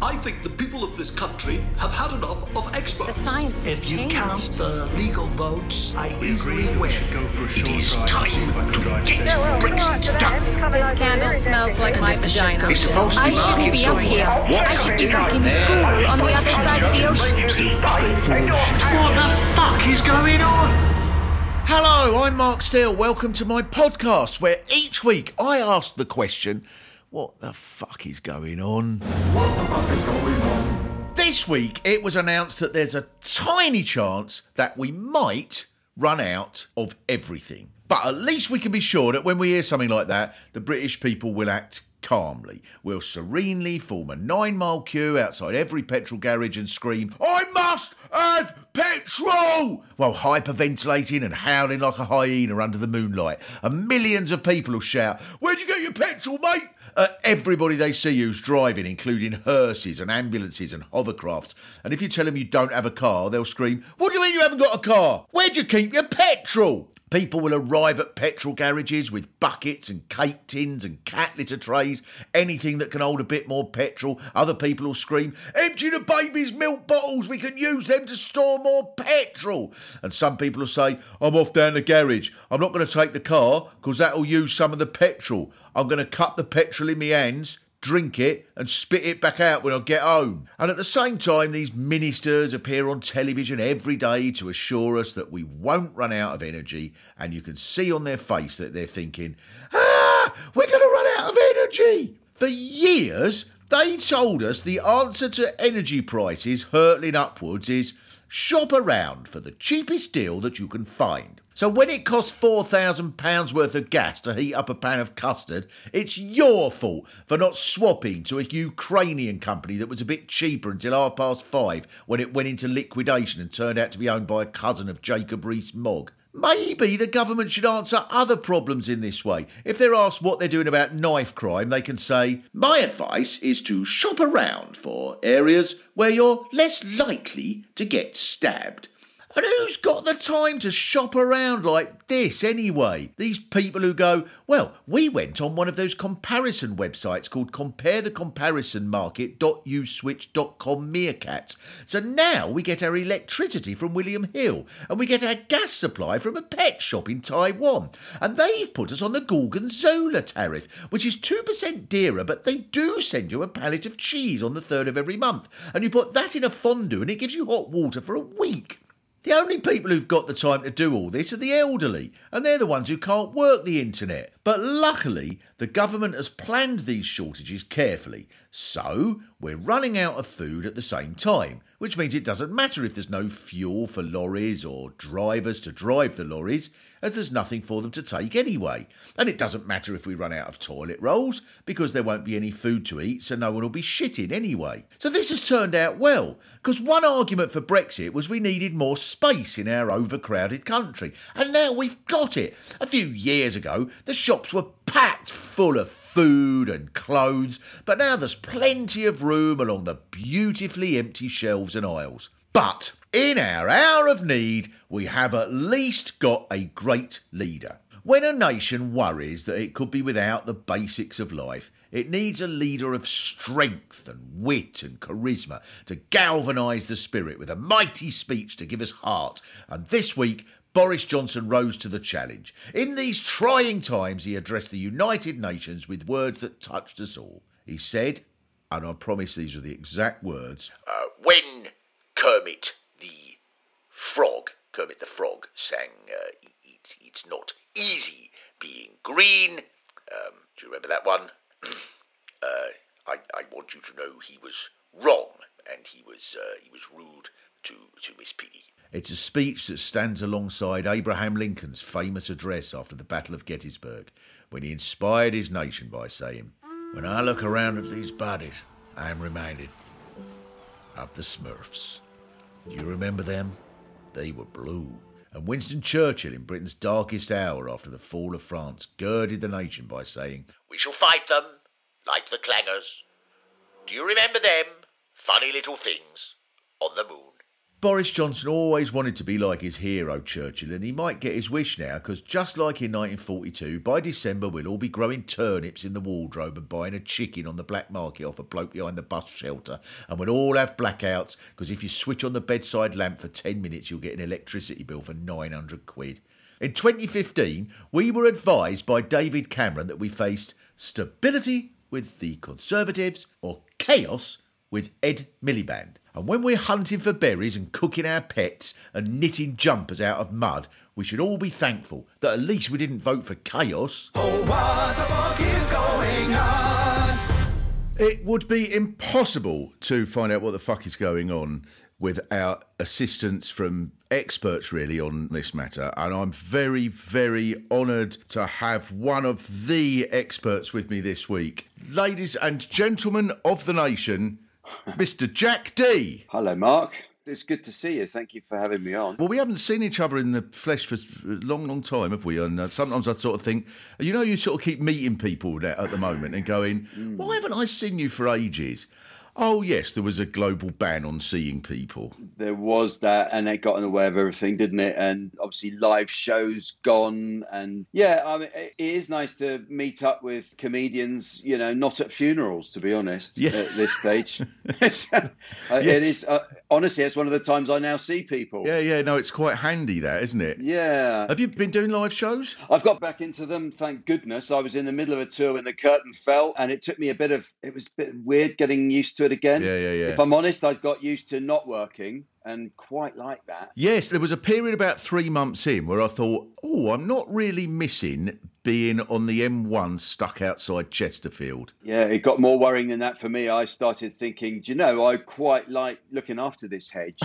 I think the people of this country have had enough of experts. The experts. science has If you changed. count the legal votes, I We easily agreed that we win. should go for a short is drive and see if I time can drive to safe. get Brexit done. This candle smells like my vagina. It's supposed to I be shouldn't be up somewhere. here. I should be back in school on the other side of the ocean. What the fuck is going on? Hello, I'm Mark Steel. Welcome to my podcast where each week I ask the question, what the fuck is going on? What the fuck is going on? This week it was announced that there's a tiny chance that we might run out of everything. But at least we can be sure that when we hear something like that, the British people will act calmly. We'll serenely form a nine mile queue outside every petrol garage and scream, I must have petrol! While hyperventilating and howling like a hyena under the moonlight. And millions of people will shout, Where'd you get your petrol, mate? At everybody they see who's driving, including hearses and ambulances and hovercrafts. And if you tell them you don't have a car, they'll scream, What do you mean you haven't got a car? Where'd you keep your petrol? People will arrive at petrol garages with buckets and cake tins and cat litter trays, anything that can hold a bit more petrol. Other people will scream, Empty the baby's milk bottles, we can use them to store more petrol. And some people will say, I'm off down the garage. I'm not going to take the car because that'll use some of the petrol. I'm going to cut the petrol in my hands drink it and spit it back out when I get home. And at the same time, these ministers appear on television every day to assure us that we won't run out of energy. And you can see on their face that they're thinking, ah, we're going to run out of energy. For years, they told us the answer to energy prices hurtling upwards is shop around for the cheapest deal that you can find. So when it costs £4,000 worth of gas to heat up a pan of custard, it's your fault for not swapping to a Ukrainian company that was a bit cheaper until half past five when it went into liquidation and turned out to be owned by a cousin of Jacob Rees-Mogg. Maybe the government should answer other problems in this way. If they're asked what they're doing about knife crime, they can say, My advice is to shop around for areas where you're less likely to get stabbed. And who's got the time to shop around like this anyway? These people who go, well, we went on one of those comparison websites called comparethecomparisonmarket.uswitch.com meerkats. So now we get our electricity from William Hill and we get our gas supply from a pet shop in Taiwan. And they've put us on the Gorgonzola tariff, which is 2% dearer, but they do send you a pallet of cheese on the third of every month. And you put that in a fondue and it gives you hot water for a week. The only people who've got the time to do all this are the elderly, and they're the ones who can't work the internet. But luckily, the government has planned these shortages carefully, so we're running out of food at the same time, which means it doesn't matter if there's no fuel for lorries or drivers to drive the lorries, as there's nothing for them to take anyway. And it doesn't matter if we run out of toilet rolls, because there won't be any food to eat, so no one will be shitting anyway. So this has turned out well, because one argument for Brexit was we needed more space in our overcrowded country, and now we've got it. A few years ago, the shops were packed full of food and clothes, but now there's plenty of room along the beautifully empty shelves and aisles. But in our hour of need, we have at least got a great leader. When a nation worries that it could be without the basics of life, it needs a leader of strength and wit and charisma to galvanise the spirit with a mighty speech to give us heart. And this week, Boris Johnson rose to the challenge. In these trying times, he addressed the United Nations with words that touched us all. He said, and I promise these are the exact words uh, When Kermit the Frog, Kermit the Frog, sang, uh, it, It's not easy being green. Um, do you remember that one? uh, I, I want you to know he was wrong and he was, uh, he was rude to, to Miss Piggy. It's a speech that stands alongside Abraham Lincoln's famous address after the Battle of Gettysburg, when he inspired his nation by saying, When I look around at these bodies, I am reminded of the Smurfs. Do you remember them? They were blue. And Winston Churchill, in Britain's darkest hour after the fall of France, girded the nation by saying, We shall fight them like the clangers. Do you remember them? Funny little things on the moon. Boris Johnson always wanted to be like his hero, Churchill, and he might get his wish now because just like in 1942, by December we'll all be growing turnips in the wardrobe and buying a chicken on the black market off a bloke behind the bus shelter. And we'll all have blackouts because if you switch on the bedside lamp for 10 minutes, you'll get an electricity bill for 900 quid. In 2015, we were advised by David Cameron that we faced stability with the Conservatives or chaos with Ed Miliband. And when we're hunting for berries and cooking our pets and knitting jumpers out of mud, we should all be thankful that at least we didn't vote for chaos. Oh, what the fuck is going on? It would be impossible to find out what the fuck is going on without assistance from experts really on this matter and I'm very very honored to have one of the experts with me this week ladies and gentlemen of the nation Mr. Jack Dee. Hello, Mark. It's good to see you. Thank you for having me on. Well, we haven't seen each other in the flesh for a long, long time, have we? And uh, sometimes I sort of think, you know, you sort of keep meeting people at the moment and going, why haven't I seen you for ages? Oh, yes, there was a global ban on seeing people. There was that, and it got in the way of everything, didn't it? And obviously, live shows gone. And yeah, I mean, it is nice to meet up with comedians, you know, not at funerals, to be honest, Yes. at this stage. Uh, It is, uh, honestly, it's one of the times I now see people. Yeah, yeah, no, it's quite handy, that, isn't it? Yeah. Have you been doing live shows? I've got back into them, thank goodness. I was in the middle of a tour when the curtain fell, and it took me a bit of, it was a bit weird getting used to it again. Yeah, yeah, yeah. If I'm honest, I've got used to not working and quite like that. Yes, there was a period about three months in where I thought, oh, I'm not really missing being on the M1 stuck outside Chesterfield. Yeah, it got more worrying than that for me. I started thinking, do you know, I quite like looking after this hedge.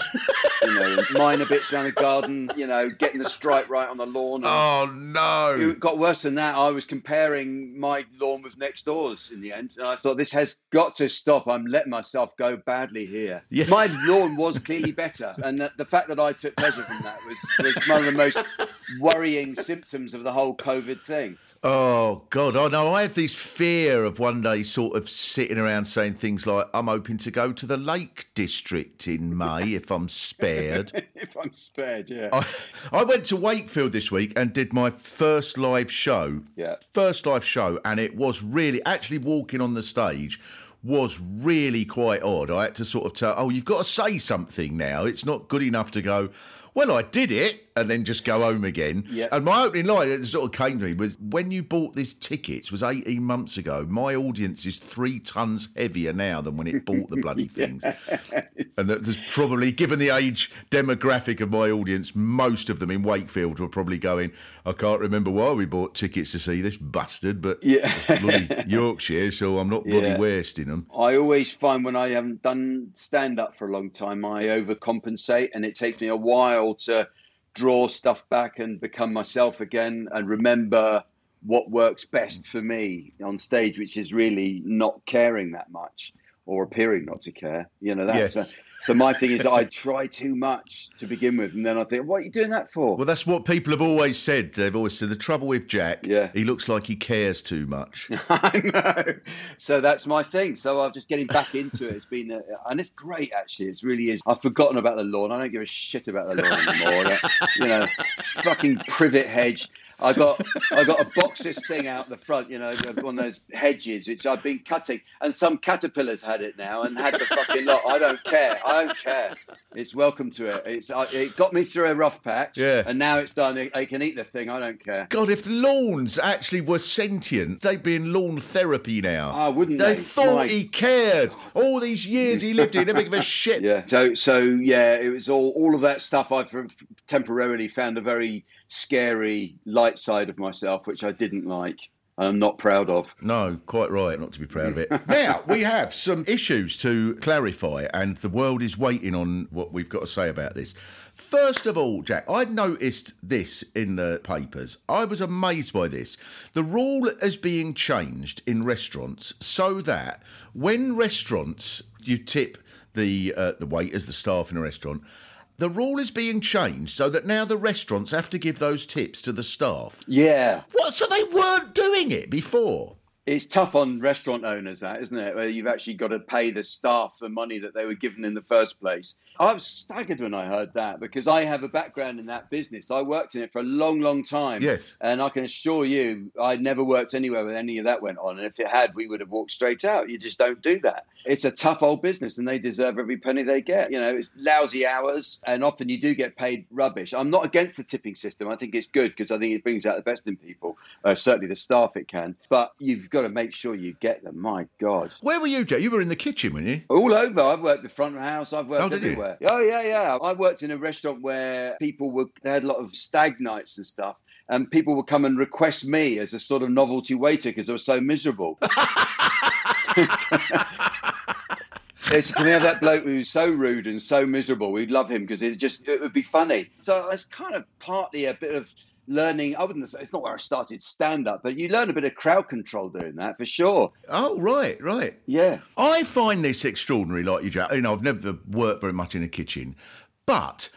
you know, minor bits around the garden, you know, getting the stripe right on the lawn. Oh, no. It got worse than that. I was comparing my lawn with next door's in the end. And I thought, this has got to stop. I'm letting myself go badly here. Yes. My lawn was clearly better. And the, fact that I took pleasure from that was, was one of the most worrying symptoms of the whole COVID thing. Oh God! Oh, I know. I have this fear of one day sort of sitting around saying things like, "I'm hoping to go to the Lake District in May if I'm spared." if I'm spared, yeah. I, I went to Wakefield this week and did my first live show. Yeah. First live show, and it was really actually walking on the stage was really quite odd. I had to sort of tell, oh, you've got to say something now. It's not good enough to go. Well, I did it, and then just go home again. Yeah. And my opening line that sort of came to me was when you bought this ticket was 18 months ago. My audience is three tons heavier now than when it bought the bloody things. And that there's probably, given the age demographic of my audience, most of them in Wakefield were probably going, I can't remember why we bought tickets to see this bastard, but Yeah. bloody Yorkshire, so I'm not bloody Yeah. wasting them. I always find when I haven't done stand up for a long time, I overcompensate, and it takes me a while to draw stuff back and become myself again and remember what works best for me on stage, which is really not caring that much or appearing not to care. You know, that's Yes. so. My thing is, that I try too much to begin with, and then I think, "What are you doing that for?" Well, that's what people have always said. They've always said the trouble with Jack, Yeah. he looks like he cares too much. I know. So that's my thing. So I'm just getting back into it. It's been, uh, and it's great actually. It really is. I've forgotten about the lawn. I don't give a shit about the lawn anymore. You know, fucking privet hedge. I got I got a boxes thing out the front, you know, one of those hedges which I've been cutting, and some caterpillars had it now and had the fucking lot. I don't care. I don't care. It's welcome to it. It's I, it got me through a rough patch, Yeah. and now it's done. They can eat the thing. I don't care. God, if lawns actually were sentient, they'd be in lawn therapy now. Ah, wouldn't they? they? thought My- he cared. All these years he lived here, never give a shit. Yeah. So so yeah, it was all all of that stuff. I've temporarily found a very scary light side of myself, which I didn't like. and I'm not proud of. No, quite right, not to be proud of it. now, we have some issues to clarify, and the world is waiting on what we've got to say about this. First of all, Jack, I'd noticed this in the papers. I was amazed by this. The rule is being changed in restaurants so that when restaurants you tip the uh, the waiters, the staff in a restaurant. The rule is being changed so that now the restaurants have to give those tips to the staff. Yeah. What? So they weren't doing it before. It's tough on restaurant owners, that isn't it? Where you've actually got to pay the staff the money that they were given in the first place. I was staggered when I heard that because I have a background in that business. I worked in it for a long, long time. Yes. And I can assure you, I never worked anywhere where any of that went on. And if it had, we would have walked straight out. You just don't do that. It's a tough old business and they deserve every penny they get. You know, it's lousy hours and often you do get paid rubbish. I'm not against the tipping system. I think it's good because I think it brings out the best in people. Uh, certainly the staff it can. But you've got to make sure you get them. My God. Where were you, Jack? You were in the kitchen, weren't you? All over. I've worked the front of the house. I've worked Oh, did you? everywhere. Oh yeah, yeah. I worked in a restaurant where people were they had a lot of stag nights and stuff, and people would come and request me as a sort of novelty waiter because I was so miserable. Said, Can we have that bloke who's so rude and so miserable? We'd love him because it just it would be funny. So it's kind of partly a bit of learning. I wouldn't say it's not where I started stand up, but you learn a bit of crowd control doing that for sure. Oh, right, right. Yeah. I find this extraordinary, like you, Jack. You know, I've never worked very much in a kitchen, but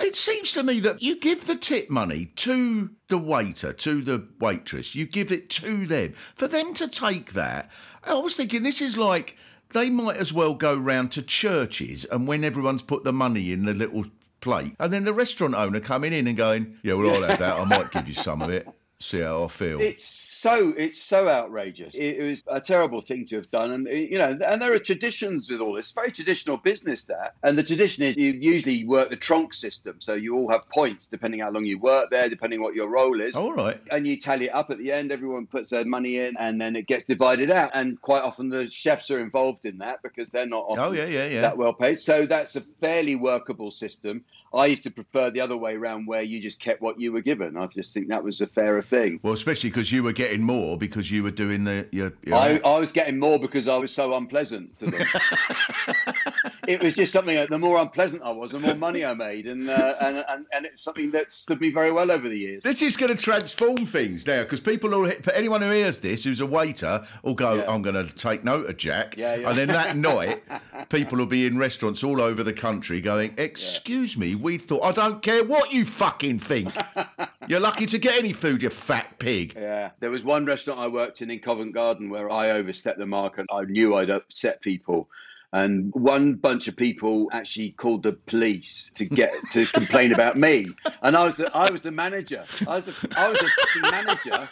it seems to me that you give the tip money to the waiter, to the waitress. You give it to them for them to take that. I was thinking this is like they might as well go round to churches and when everyone's put the money in the little plate, and then the restaurant owner coming in and going, "Yeah, well, I'll have that. I might give you some of it. See how I feel." It's so it's so outrageous. It, it was a terrible thing to have done, and you know, and there are traditions with all this. Very traditional business that, and the tradition is you usually work the tronc system, so you all have points depending how long you work there, depending what your role is. All right. And you tally it up at the end. Everyone puts their money in, and then it gets divided out. And quite often the chefs are involved in that because they're not oh, often Oh, yeah, yeah, yeah. that well paid. So that's a fairly workable system. I used to prefer the other way around, where you just kept what you were given. I just think that was a fairer thing. Well, especially because you were getting more because you were doing the your. your I. I was getting more because I was so unpleasant to them. it was just something. that The more unpleasant I was, the more money I made, and uh, and, and and it's something that stood me very well over the years. This is going to transform things now because people for anyone who hears this who's a waiter will go, Yeah. I'm going to take note of Jack. Yeah, yeah. And then that night, people will be in restaurants all over the country going, Excuse me, we thought, I don't care what you fucking think. You're lucky to get any food, you fat pig. Yeah, there was one restaurant I worked in in Covent Garden where I overstepped the mark and I knew I'd upset people. And one bunch of people actually called the police to get to complain about me, and I was the I was the manager. I was the, I was the fucking manager,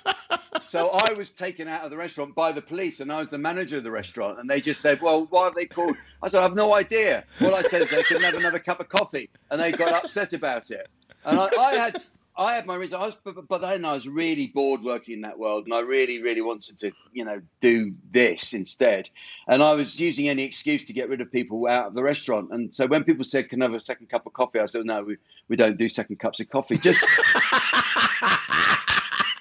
so I was taken out of the restaurant by the police, and I was the manager of the restaurant. And they just said, "Well, why have they called?" I said, "I have no idea." All I said is they couldn't have another cup of coffee, and they got upset about it. And I, I had I had my reasons. I was, but, but then I was really bored working in that world, and I really, really wanted to, you know, do this instead. And I was using any excuse to get rid of people out of the restaurant. And so when people said, "Can I have a second cup of coffee?" I said, "No, we, we don't do second cups of coffee." Just,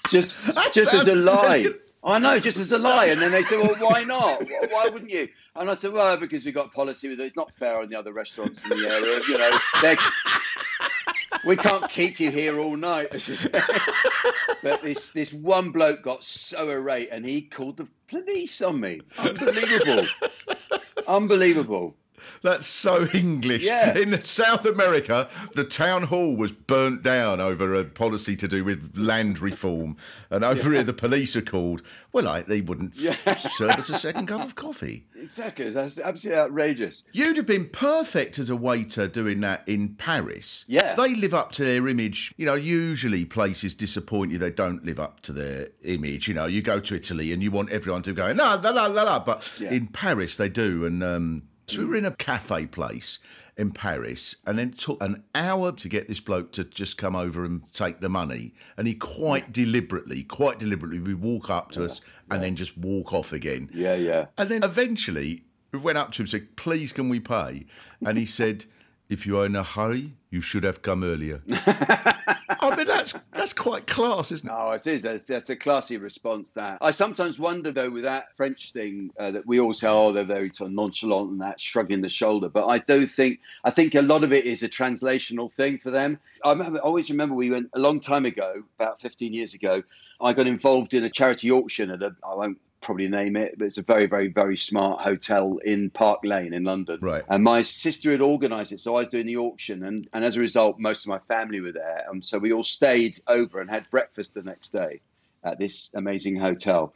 just, That just as a lie. brilliant. I know, just as a lie. And then they said, "Well, why not? Why- Why wouldn't you?" And I said, "Well, because we've got policy with it. It's not fair on the other restaurants in the area. You know, they're." We can't keep you here all night. but this this one bloke got so irate and he called the police on me. Unbelievable. Unbelievable. That's so English. Yeah. In South America, the town hall was burnt down over a policy to do with land reform. And over here, the police are called. Well, like, they wouldn't serve us a second cup of coffee. Exactly. That's absolutely outrageous. You'd have been perfect as a waiter doing that in Paris. Yeah. They live up to their image. You know, usually places disappoint you. They don't live up to their image. You know, you go to Italy and you want everyone to go, la, la, la, la, la. But Yeah. in Paris, they do. And um, so we were in a cafe place in Paris, and then it took an hour to get this bloke to just come over and take the money. And he quite deliberately, quite deliberately, would walk up to us and then just walk off again. Yeah, yeah. And then eventually we went up to him and said, Please, can we pay? And he said, If you are in a hurry, you should have come earlier. I mean, that's that's quite class, isn't it? Oh, it is. That's, that's a classy response. That I sometimes wonder, though, with that French thing uh, that we all say, oh, they're very nonchalant and that shrugging the shoulder. But I do think I think a lot of it is a translational thing for them. I, remember, I always remember we went a long time ago, about fifteen years ago. I got involved in a charity auction at a I won't probably name it, but it's a very, very, very smart hotel in Park Lane in London. Right. And my sister had organised it, so I was doing the auction, and, and as a result, most of my family were there, and so we all stayed over and had breakfast the next day at this amazing hotel.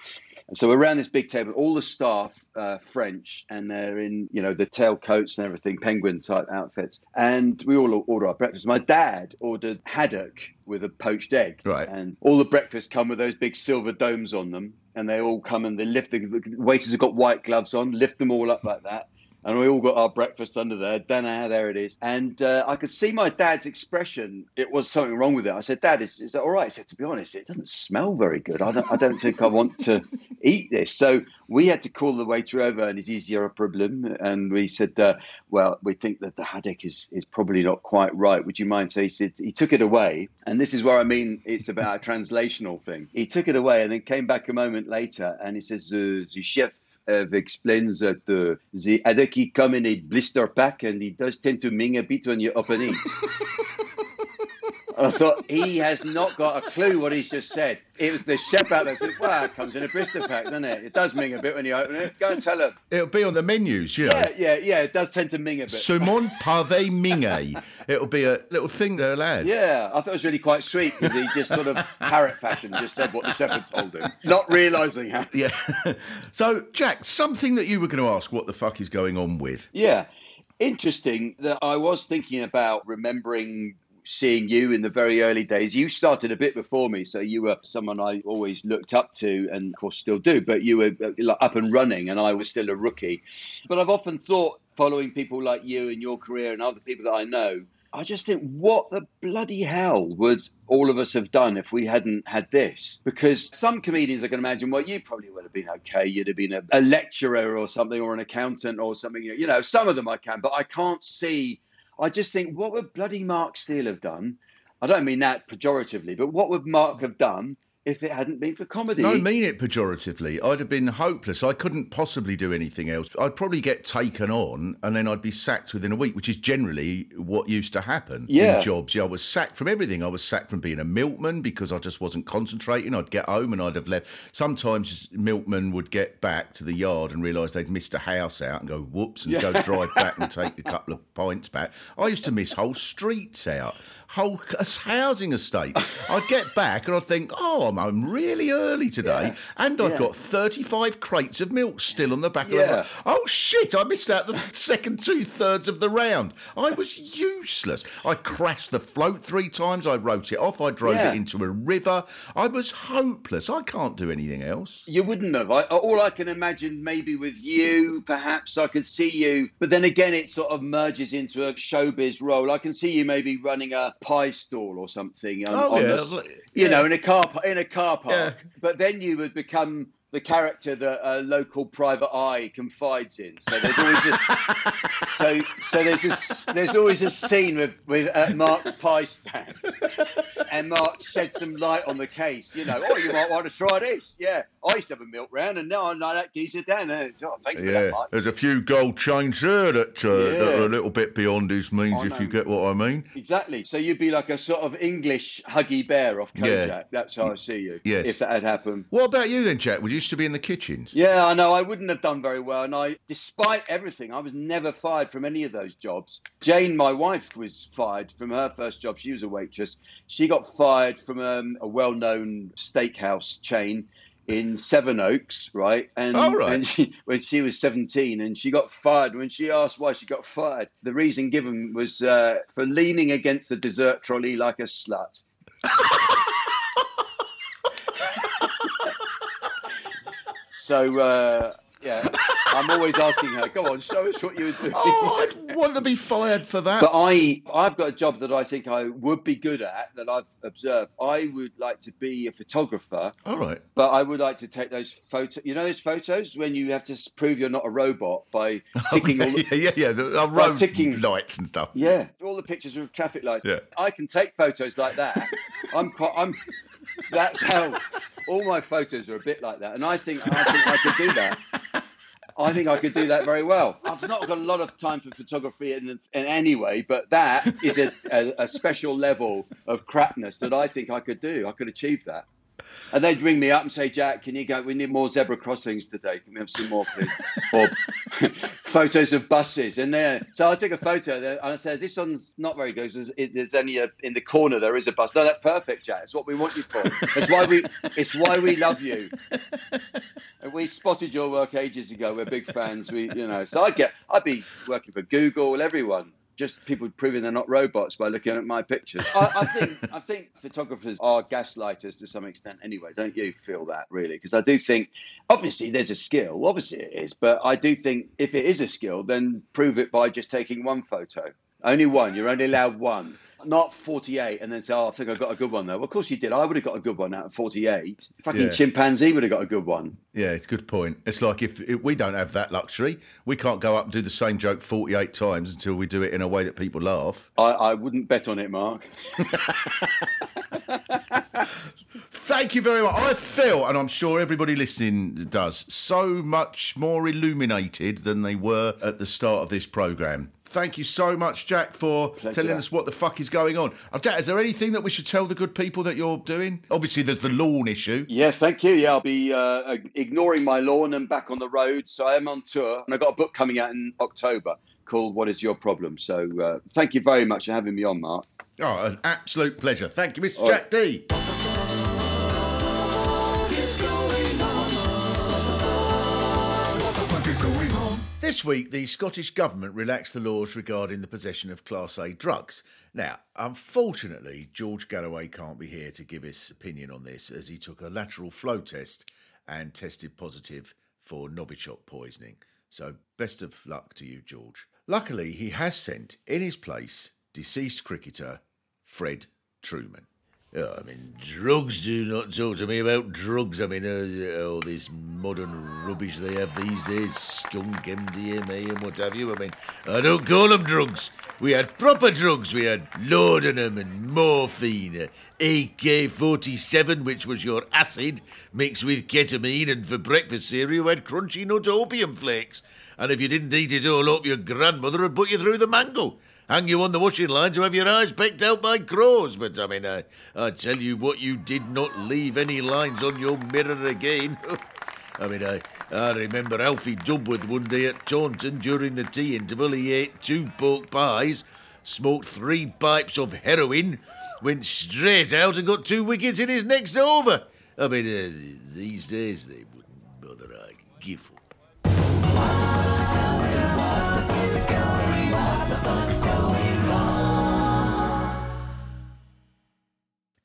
And so around this big table, all the staff uh, French, and they're in you know the tailcoats and everything, penguin type outfits, and we all order our breakfast. My dad ordered haddock with a poached egg, Right. And all the breakfasts come with those big silver domes on them, and they all come and they lift the, the waiters have got white gloves on, lift them all up like that. And we all got our breakfast under there. Know how there it is. And uh, I could see my dad's expression. It was something wrong with it. I said, Dad, is, is that all right? He said, To be honest, it doesn't smell very good. I don't, I don't think I want to eat this. So we had to call the waiter over and is there a problem? And we said, uh, Well, we think that the haddock is, is probably not quite right. Would you mind? So he said, He took it away. And this is where I mean it's about a translational thing. He took it away and then came back a moment later and he says, uh, The chef have explained that uh, the he come in a blister pack and it does tend to ming a bit when you open it. I thought he has not got a clue what he's just said. It was the chef out there said, wow, it comes in a blister pack, doesn't it? It does ming a bit when you open it. Go and tell him." It'll be on the menus, know. Yeah, yeah, yeah. It does tend to ming a bit. Saumon pavé mingé. It'll be a little thing they'll add. Yeah, I thought it was really quite sweet because he just sort of parrot fashion just said what the chef had told him, not realizing how. Yeah. so, Jack, something that you were going to ask what the fuck is going on with. Yeah. Interesting that I was thinking about remembering seeing you in the very early days. You started a bit before me, so you were someone I always looked up to and, of course, still do, but you were uh, up and running and I was still a rookie. But I've often thought, following people like you and your career and other people that I know, I just think, what the bloody hell would all of us have done if we hadn't had this? Because some comedians I can imagine, well, you probably would have been okay. You'd have been a, a lecturer or something, or an accountant or something. You know, some of them I can, but I can't see. I just think, what would bloody Mark Steel have done? I don't mean that pejoratively, but what would Mark have done if it hadn't been for comedy? I mean it pejoratively. I'd have been hopeless. I couldn't possibly do anything else. I'd probably get taken on and then I'd be sacked within a week, which is generally what used to happen Yeah. in jobs. Yeah, I was sacked from everything. I was sacked from being a milkman because I just wasn't concentrating. I'd get home and I'd have left. Sometimes milkmen would get back to the yard and realise they'd missed a house out and go whoops and go drive back and take a couple of pints back. I used to miss whole streets out, whole housing estate. I'd get back and I'd think, oh, I'm home really early today, and I've Yeah. got 35 crates of milk still on the back of Yeah. the. Oh shit! I missed out the second two thirds of the round. I was useless. I crashed the float three times. I wrote it off. I drove Yeah. it into a river. I was hopeless. I can't do anything else. You wouldn't have. I, all I can imagine, maybe with you, perhaps I could see you. But then again, it sort of merges into a showbiz role. I can see you maybe running a pie stall or something. On, Oh, on yeah, the you yeah. know, in a car in a car park. Yeah. But then you would become the character that a local private eye confides in. So there's always a, so so there's this there's always a scene with with uh, Mark's pie stand, and Mark sheds some light on the case. You know, oh, you might want to try this. Yeah, I used to have a milk round, and now I know that geezer down there. Oh, thank you for that, Yeah, there's a few gold chains there that, uh, that are a little bit beyond his means, if you get what I mean. Exactly. So you'd be like a sort of English Huggy Bear off Yeah. That's how I see you. Yes. If that had happened. What about you then, Jack? Would you used to be in the kitchens? Yeah, I know. I wouldn't have done very well. And I, despite everything, I was never fired from any of those jobs. Jane, my wife, was fired from her first job. She was a waitress. She got fired from um, a well known steakhouse chain in Sevenoaks, right? And, Oh, right. and she, when she was 17, and she got fired. When she asked why she got fired, the reason given was uh, for leaning against the dessert trolley like a slut. So uh, yeah, I'm always asking her, "Go on, show us what you were doing." Oh, I'd want to be fired for that. But I, I've got a job that I think I would be good at that I've observed. I would like to be a photographer, All right. but I would like to take those photos. You know those photos when you have to prove you're not a robot by ticking all the, yeah, yeah, yeah. The, uh, road ticking- lights and stuff. yeah, all the pictures of traffic lights. Yeah. I can take photos like that. I'm quite. I'm. That's how all my photos are a bit like that, and I think I think I could do that. I think I could do that very well. I've not got a lot of time for photography in, in any way, but that is a, a, a special level of crapness that I think I could do. I could achieve that. And they'd ring me up and say, Jack, can you go? We need more zebra crossings today. Can we have some more, please? or photos of buses. And there, so I took a photo there and I said, This one's not very good. There's, there's only a, in the corner, there is a bus. No, that's perfect, Jack. It's what we want you for. It's why we, it's why we love you. And we spotted your work ages ago. We're big fans. We, you know, so I'd get, I'd be working for Google, everyone just people proving they're not robots by looking at my pictures. I, I think I think photographers are gaslighters to some extent anyway. Don't you feel that really? Because I do think obviously there's a skill, obviously it is, but I do think if it is a skill, then prove it by just taking one photo. Only one. You're only allowed one not 48 and then say, oh, I think I got a good one though. Well, of course you did. I would have got a good one out of 48. Fucking Yeah. chimpanzee would have got a good one. Yeah, it's a good point. It's like if, if we don't have that luxury, we can't go up and do the same joke 48 times until we do it in a way that people laugh. I, I wouldn't bet on it, Mark. Thank you very much. I feel, and I'm sure everybody listening does, so much more illuminated than they were at the start of this programme. Thank you so much, Jack, for Pleasure. telling us what the fuck is going on. Uh, Jack, is there anything that we should tell the good people that you're doing? Obviously, there's the lawn issue. Yeah, thank you. Yeah, I'll be uh, ignoring my lawn and back on the road. So I am on tour, and I've got a book coming out in October called "What Is Your Problem." So uh, thank you very much for having me on, Mark. Oh, an absolute pleasure. Thank you, Mr. All Jack Dee. This week, the Scottish Government relaxed the laws regarding the possession of Class A drugs. Now, unfortunately, George Galloway can't be here to give his opinion on this as he took a lateral flow test and tested positive for Novichok poisoning. So, best of luck to you, George. Luckily, he has sent in his place deceased cricketer Fred Trueman. I mean, drugs do not talk to me about drugs. I mean, uh, all this modern rubbish they have these days, skunk, MDMA, and what have you. I mean, I don't call them drugs. We had proper drugs. We had laudanum and morphine, AK 47, which was your acid, mixed with ketamine, and for breakfast cereal, you had crunchy nut opium flakes. And if you didn't eat it all up, your grandmother would put you through the mango hang you on the washing line to have your eyes pecked out by crows. But I mean, I, I tell you what, you did not leave any lines on your mirror again. I mean, I, I remember Alfie Dubworth one day at Taunton during the tea interval. He ate two pork pies, smoked three pipes of heroin, went straight out and got two wickets in his next over. I mean, uh, these days they wouldn't bother a give up.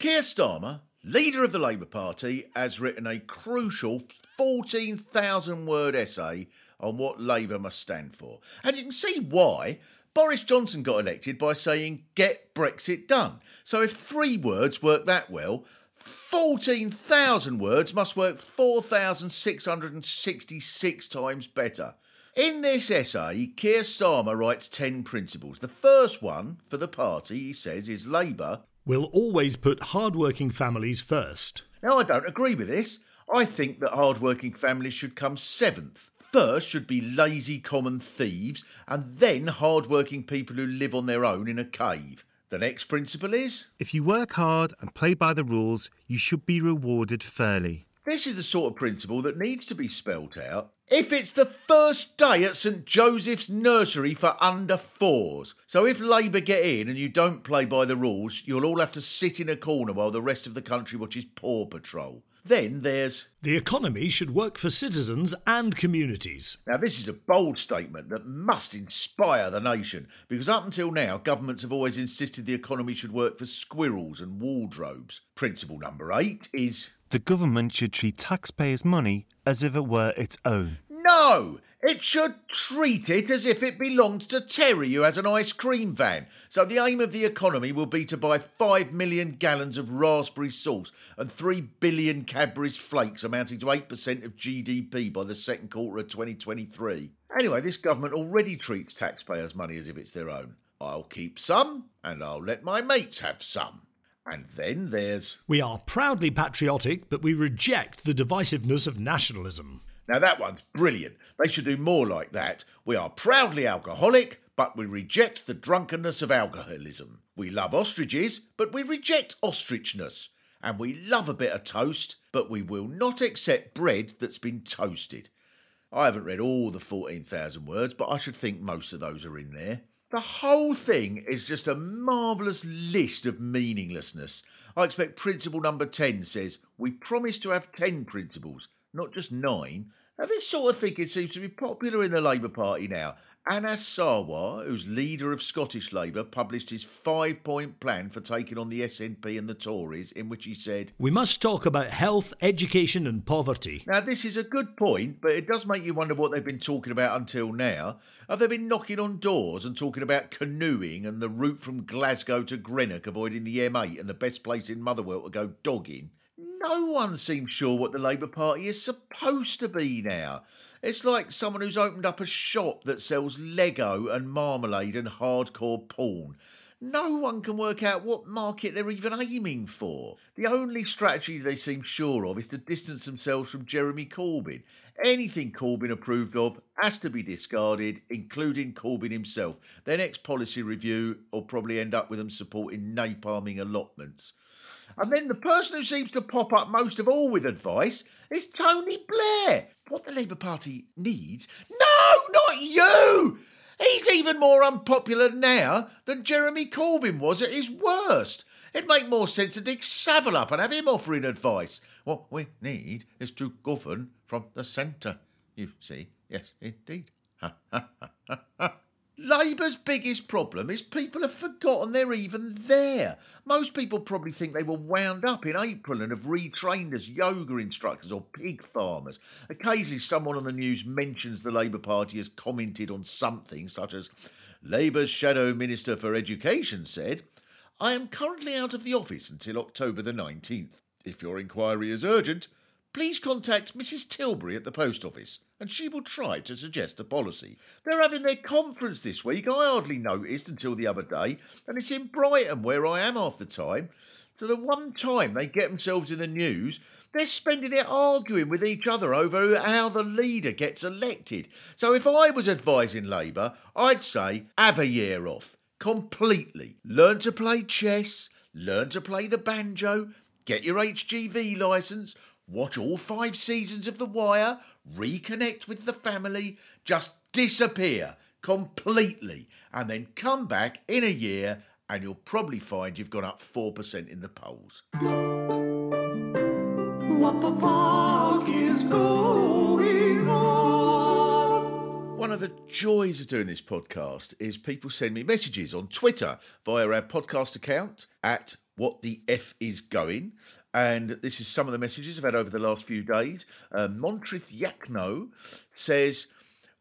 Keir Starmer, leader of the Labour Party, has written a crucial 14,000 word essay on what Labour must stand for. And you can see why. Boris Johnson got elected by saying, get Brexit done. So if three words work that well, 14,000 words must work 4,666 times better. In this essay, Keir Starmer writes 10 principles. The first one for the party, he says, is Labour We'll always put hard-working families first. Now, I don't agree with this. I think that hard-working families should come seventh. First should be lazy common thieves, and then hard-working people who live on their own in a cave. The next principle is If you work hard and play by the rules, you should be rewarded fairly. This is the sort of principle that needs to be spelt out. If it's the first day at St Joseph's Nursery for under fours. So if Labour get in and you don't play by the rules, you'll all have to sit in a corner while the rest of the country watches Paw Patrol. Then there's The economy should work for citizens and communities. Now, this is a bold statement that must inspire the nation because up until now, governments have always insisted the economy should work for squirrels and wardrobes. Principle number eight is The government should treat taxpayers' money as if it were its own. no! It should treat it as if it belonged to Terry, who has an ice cream van. So the aim of the economy will be to buy 5 million gallons of raspberry sauce and 3 billion Cadbury's flakes, amounting to 8% of GDP by the second quarter of 2023. Anyway, this government already treats taxpayers' money as if it's their own. I'll keep some, and I'll let my mates have some. And then there's. We are proudly patriotic, but we reject the divisiveness of nationalism. Now that one's brilliant. They should do more like that. We are proudly alcoholic, but we reject the drunkenness of alcoholism. We love ostriches, but we reject ostrichness. And we love a bit of toast, but we will not accept bread that's been toasted. I haven't read all the 14,000 words, but I should think most of those are in there. The whole thing is just a marvellous list of meaninglessness. I expect principle number 10 says, We promise to have 10 principles, not just nine. Now, this sort of thinking seems to be popular in the Labour Party now. Anas Sarwar, who's leader of Scottish Labour, published his five point plan for taking on the SNP and the Tories, in which he said, We must talk about health, education, and poverty. Now, this is a good point, but it does make you wonder what they've been talking about until now. Have they been knocking on doors and talking about canoeing and the route from Glasgow to Greenock, avoiding the M8 and the best place in Motherwell to go dogging? No one seems sure what the Labour Party is supposed to be now. It's like someone who's opened up a shop that sells Lego and marmalade and hardcore porn. No one can work out what market they're even aiming for. The only strategy they seem sure of is to distance themselves from Jeremy Corbyn. Anything Corbyn approved of has to be discarded, including Corbyn himself. Their next policy review will probably end up with them supporting napalming allotments. And then the person who seems to pop up most of all with advice is Tony Blair. What the Labour Party needs? No, not you! He's even more unpopular now than Jeremy Corbyn was at his worst. It'd make more sense to dig Savile up and have him offering advice. What we need is to govern from the centre. You see, yes, indeed. Ha ha ha ha ha. Labour's biggest problem is people have forgotten they're even there. Most people probably think they were wound up in April and have retrained as yoga instructors or pig farmers. Occasionally, someone on the news mentions the Labour Party has commented on something, such as Labour's Shadow Minister for Education said, I am currently out of the office until October the 19th. If your inquiry is urgent, please contact Mrs. Tilbury at the post office and she will try to suggest a policy. They're having their conference this week. I hardly noticed until the other day, and it's in Brighton where I am half the time. So the one time they get themselves in the news, they're spending it arguing with each other over how the leader gets elected. So if I was advising Labour, I'd say have a year off. Completely. Learn to play chess, learn to play the banjo, get your HGV licence, watch all five seasons of The Wire, reconnect with the family, just disappear completely, and then come back in a year and you'll probably find you've gone up 4% in the polls. What the fuck is going on? One of the joys of doing this podcast is people send me messages on Twitter via our podcast account at what the F is going. And this is some of the messages I've had over the last few days. Uh, Montrith Yakno says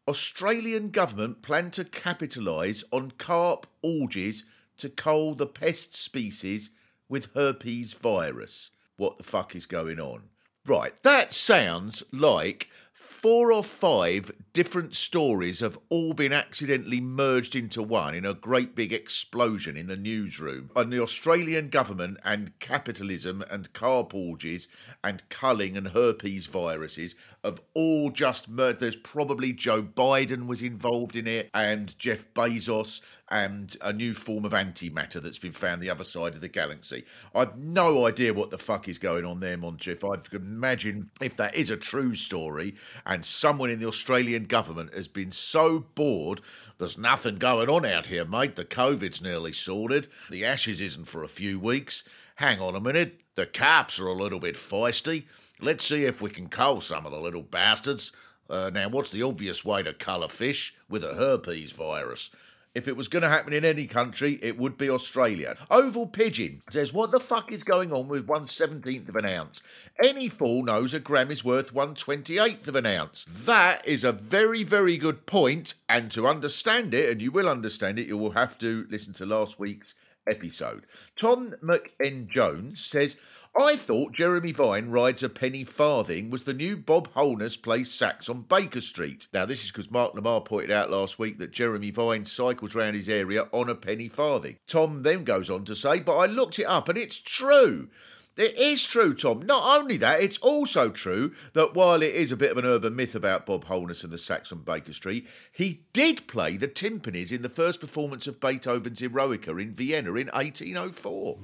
Australian government plan to capitalise on carp orgies to cull the pest species with herpes virus. What the fuck is going on? Right, that sounds like four or five different stories have all been accidentally merged into one in a great big explosion in the newsroom. And the Australian government and capitalism and carp orgies and culling and herpes viruses have all just merged. There's probably Joe Biden was involved in it and Jeff Bezos and a new form of antimatter that's been found the other side of the galaxy. I've no idea what the fuck is going on there, Montrif. I can imagine if that is a true story and someone in the Australian government has been so bored, there's nothing going on out here, mate. The COVID's nearly sorted. The Ashes isn't for a few weeks. Hang on a minute. The carps are a little bit feisty. Let's see if we can cull some of the little bastards. Uh, now, what's the obvious way to cull a fish? With a herpes virus. If it was going to happen in any country, it would be Australia. Oval Pigeon says, What the fuck is going on with one seventeenth of an ounce? Any fool knows a gram is worth one twenty eighth of an ounce. That is a very, very good point, and to understand it, and you will understand it, you will have to listen to last week's episode. Tom McN Jones says, I thought Jeremy Vine rides a penny farthing was the new Bob Holness plays sax on Baker Street. Now, this is because Mark Lamarr pointed out last week that Jeremy Vine cycles around his area on a penny farthing. Tom then goes on to say, But I looked it up and it's true. It is true, Tom. Not only that, it's also true that while it is a bit of an urban myth about Bob Holness and the sax on Baker Street, he did play the timpanis in the first performance of Beethoven's Eroica in Vienna in 1804.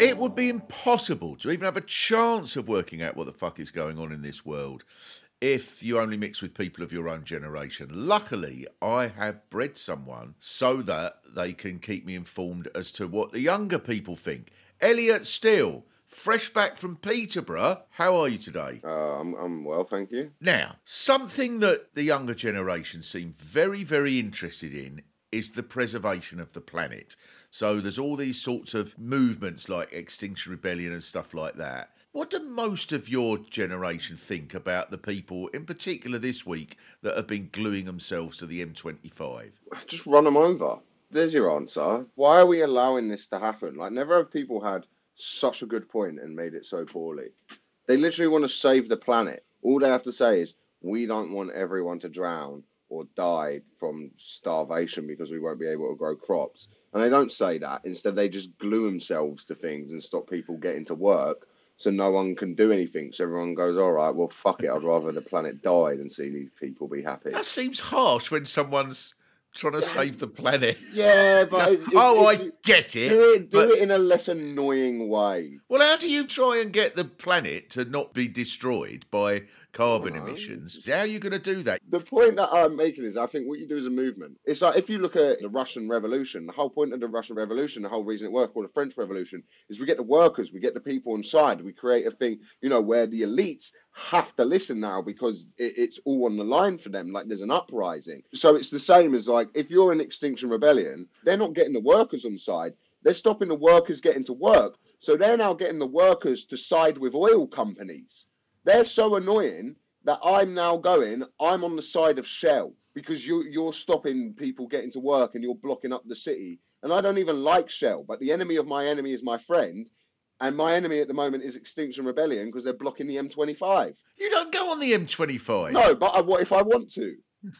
It would be impossible to even have a chance of working out what the fuck is going on in this world if you only mix with people of your own generation. Luckily, I have bred someone so that they can keep me informed as to what the younger people think. Elliot Steel, fresh back from Peterborough, how are you today? Uh, I'm, I'm well, thank you. Now, something that the younger generation seem very, very interested in is the preservation of the planet. So there's all these sorts of movements like Extinction Rebellion and stuff like that. What do most of your generation think about the people, in particular this week, that have been gluing themselves to the M25? Just run them over. There's your answer. Why are we allowing this to happen? Like, never have people had such a good point and made it so poorly. They literally want to save the planet. All they have to say is, we don't want everyone to drown or die from starvation because we won't be able to grow crops. And they don't say that. Instead, they just glue themselves to things and stop people getting to work so no one can do anything. So everyone goes, all right, well, fuck it. I'd rather the planet die than see these people be happy. That seems harsh when someone's trying to save the planet. Yeah, but if- oh, if I you- get it. Do it, do but- it in a less annoying way. Well, how do you try and get the planet to not be destroyed by carbon emissions? How are you going to do that? The point that I'm making is, I think what you do as a movement, it's like if you look at the Russian Revolution, the whole point of the Russian Revolution, the whole reason it worked, or the French Revolution, is we get the workers, we get the people on side, we create a thing, you know, where the elites have to listen now because it, it's all on the line for them. Like there's an uprising. So it's the same as like if you're in Extinction Rebellion, they're not getting the workers on side. They're stopping the workers getting to work. So they're now getting the workers to side with oil companies. They're so annoying that I'm now going, I'm on the side of Shell because you, you're stopping people getting to work and you're blocking up the city. And I don't even like Shell, but the enemy of my enemy is my friend. And my enemy at the moment is Extinction Rebellion because they're blocking the M25. You don't go on the M25. No, but I, what if I want to?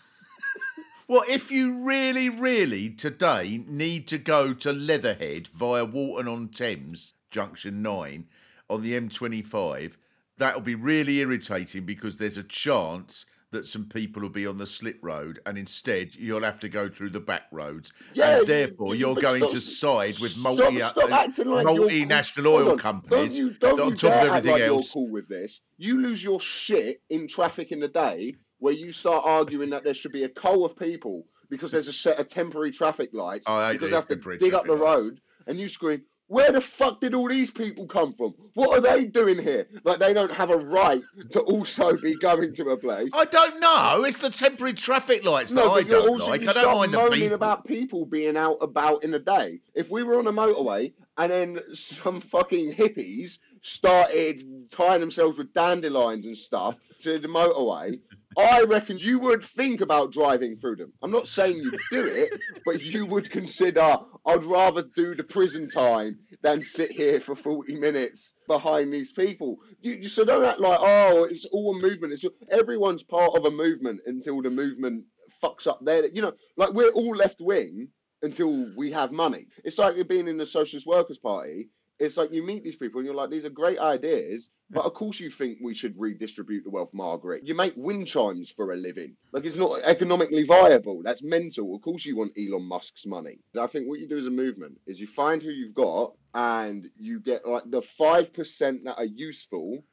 Well, if you really, really today need to go to Leatherhead via Walton on Thames, Junction 9, on the M25, that'll be really irritating because there's a chance that some people will be on the slip road and instead you'll have to go through the back roads. Yeah, and therefore you're going stop- to side with multi, stop uh, acting like you're cool. multinational oil on, companies Don't you, don't on you top dare of act like else. you're cool with this. You lose your shit in traffic in the day where you start arguing that there should be a coal of people because there's a set of temporary traffic lights Oh because they have to dig up the lights. road and you scream, where the fuck did all these people come from? What are they doing here? Like they don't have a right to also be going to a place. I don't know. It's the temporary traffic lights that No, I but you're don't also like. I don't mind the people. about people being out about in the day. If we were on a motorway and then some fucking hippies started tying themselves with dandelions and stuff to the motorway, I reckon you would think about driving through them. I'm not saying you'd do it, but you would consider I'd rather do the prison time than sit here for 40 minutes behind these people. You, you so don't act like oh it's all a movement. It's everyone's part of a movement until the movement fucks up there. You know, like we're all left wing until we have money. It's like being in the Socialist Workers Party. It's like you meet these people and you're like, these are great ideas, but of course you think we should redistribute the wealth, Margaret. You make wind chimes for a living. Like it's not economically viable. That's mental. Of course you want Elon Musk's money. I think what you do as a movement is you find who you've got and you get like the 5% that are useful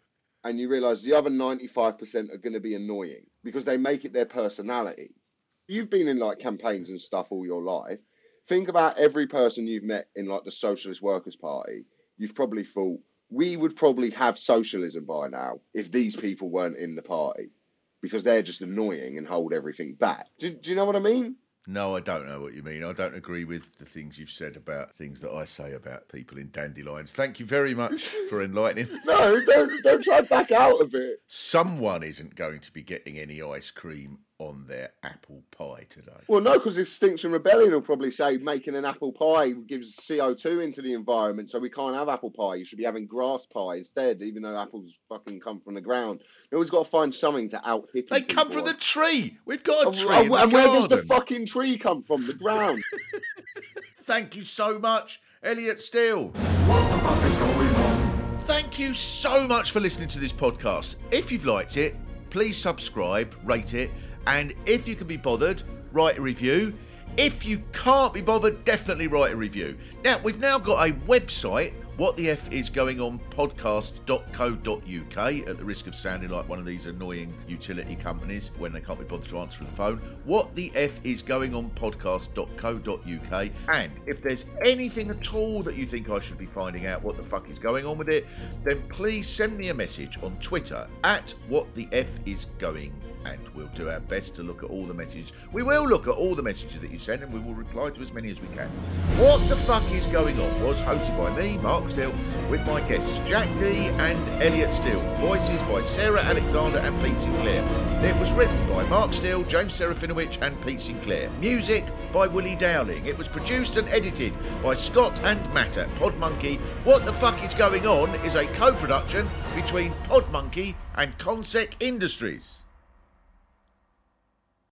and you realize the other 95% are going to be annoying because they make it their personality. You've been in like campaigns and stuff all your life. Think about every person you've met in like the Socialist Workers' Party. You've probably thought we would probably have socialism by now if these people weren't in the party because they're just annoying and hold everything back. Do, do you know what I mean? No, I don't know what you mean. I don't agree with the things you've said about things that I say about people in dandelions. Thank you very much for enlightening. No, don't, don't try to back out of it. Someone isn't going to be getting any ice cream on their apple pie today. Well, no, because Extinction Rebellion will probably say making an apple pie gives CO2 into the environment, so we can't have apple pie. You should be having grass pie instead, even though apples fucking come from the ground. You always got to find something to out hippie. They come people from the tree. We've got a tree. in the and where does the fucking tree come from? The ground. Thank you so much, Elliot Steel. What the fuck is going on? Thank you so much for listening to this podcast. If you've liked it, please subscribe, rate it, and if you can be bothered, write a review. If you can't be bothered, definitely write a review. Now, we've now got a website, what the F is going on podcast.co.uk, at the risk of sounding like one of these annoying utility companies when they can't be bothered to answer the phone. What the F is going on podcast.co.uk. And if there's anything at all that you think I should be finding out what the fuck is going on with it, then please send me a message on Twitter at what the F is going and we'll do our best to look at all the messages. We will look at all the messages that you send and we will reply to as many as we can. What the fuck is going on was hosted by me, Mark Steel, with my guests Jack Dee and Elliot Steel. Voices by Sarah Alexander and Pete Sinclair. It was written by Mark Steel, James Serafinovich and Pete Sinclair. Music by Willie Dowling. It was produced and edited by Scott and Matt at Podmonkey. What the fuck is going on is a co-production between Podmonkey and Consec Industries.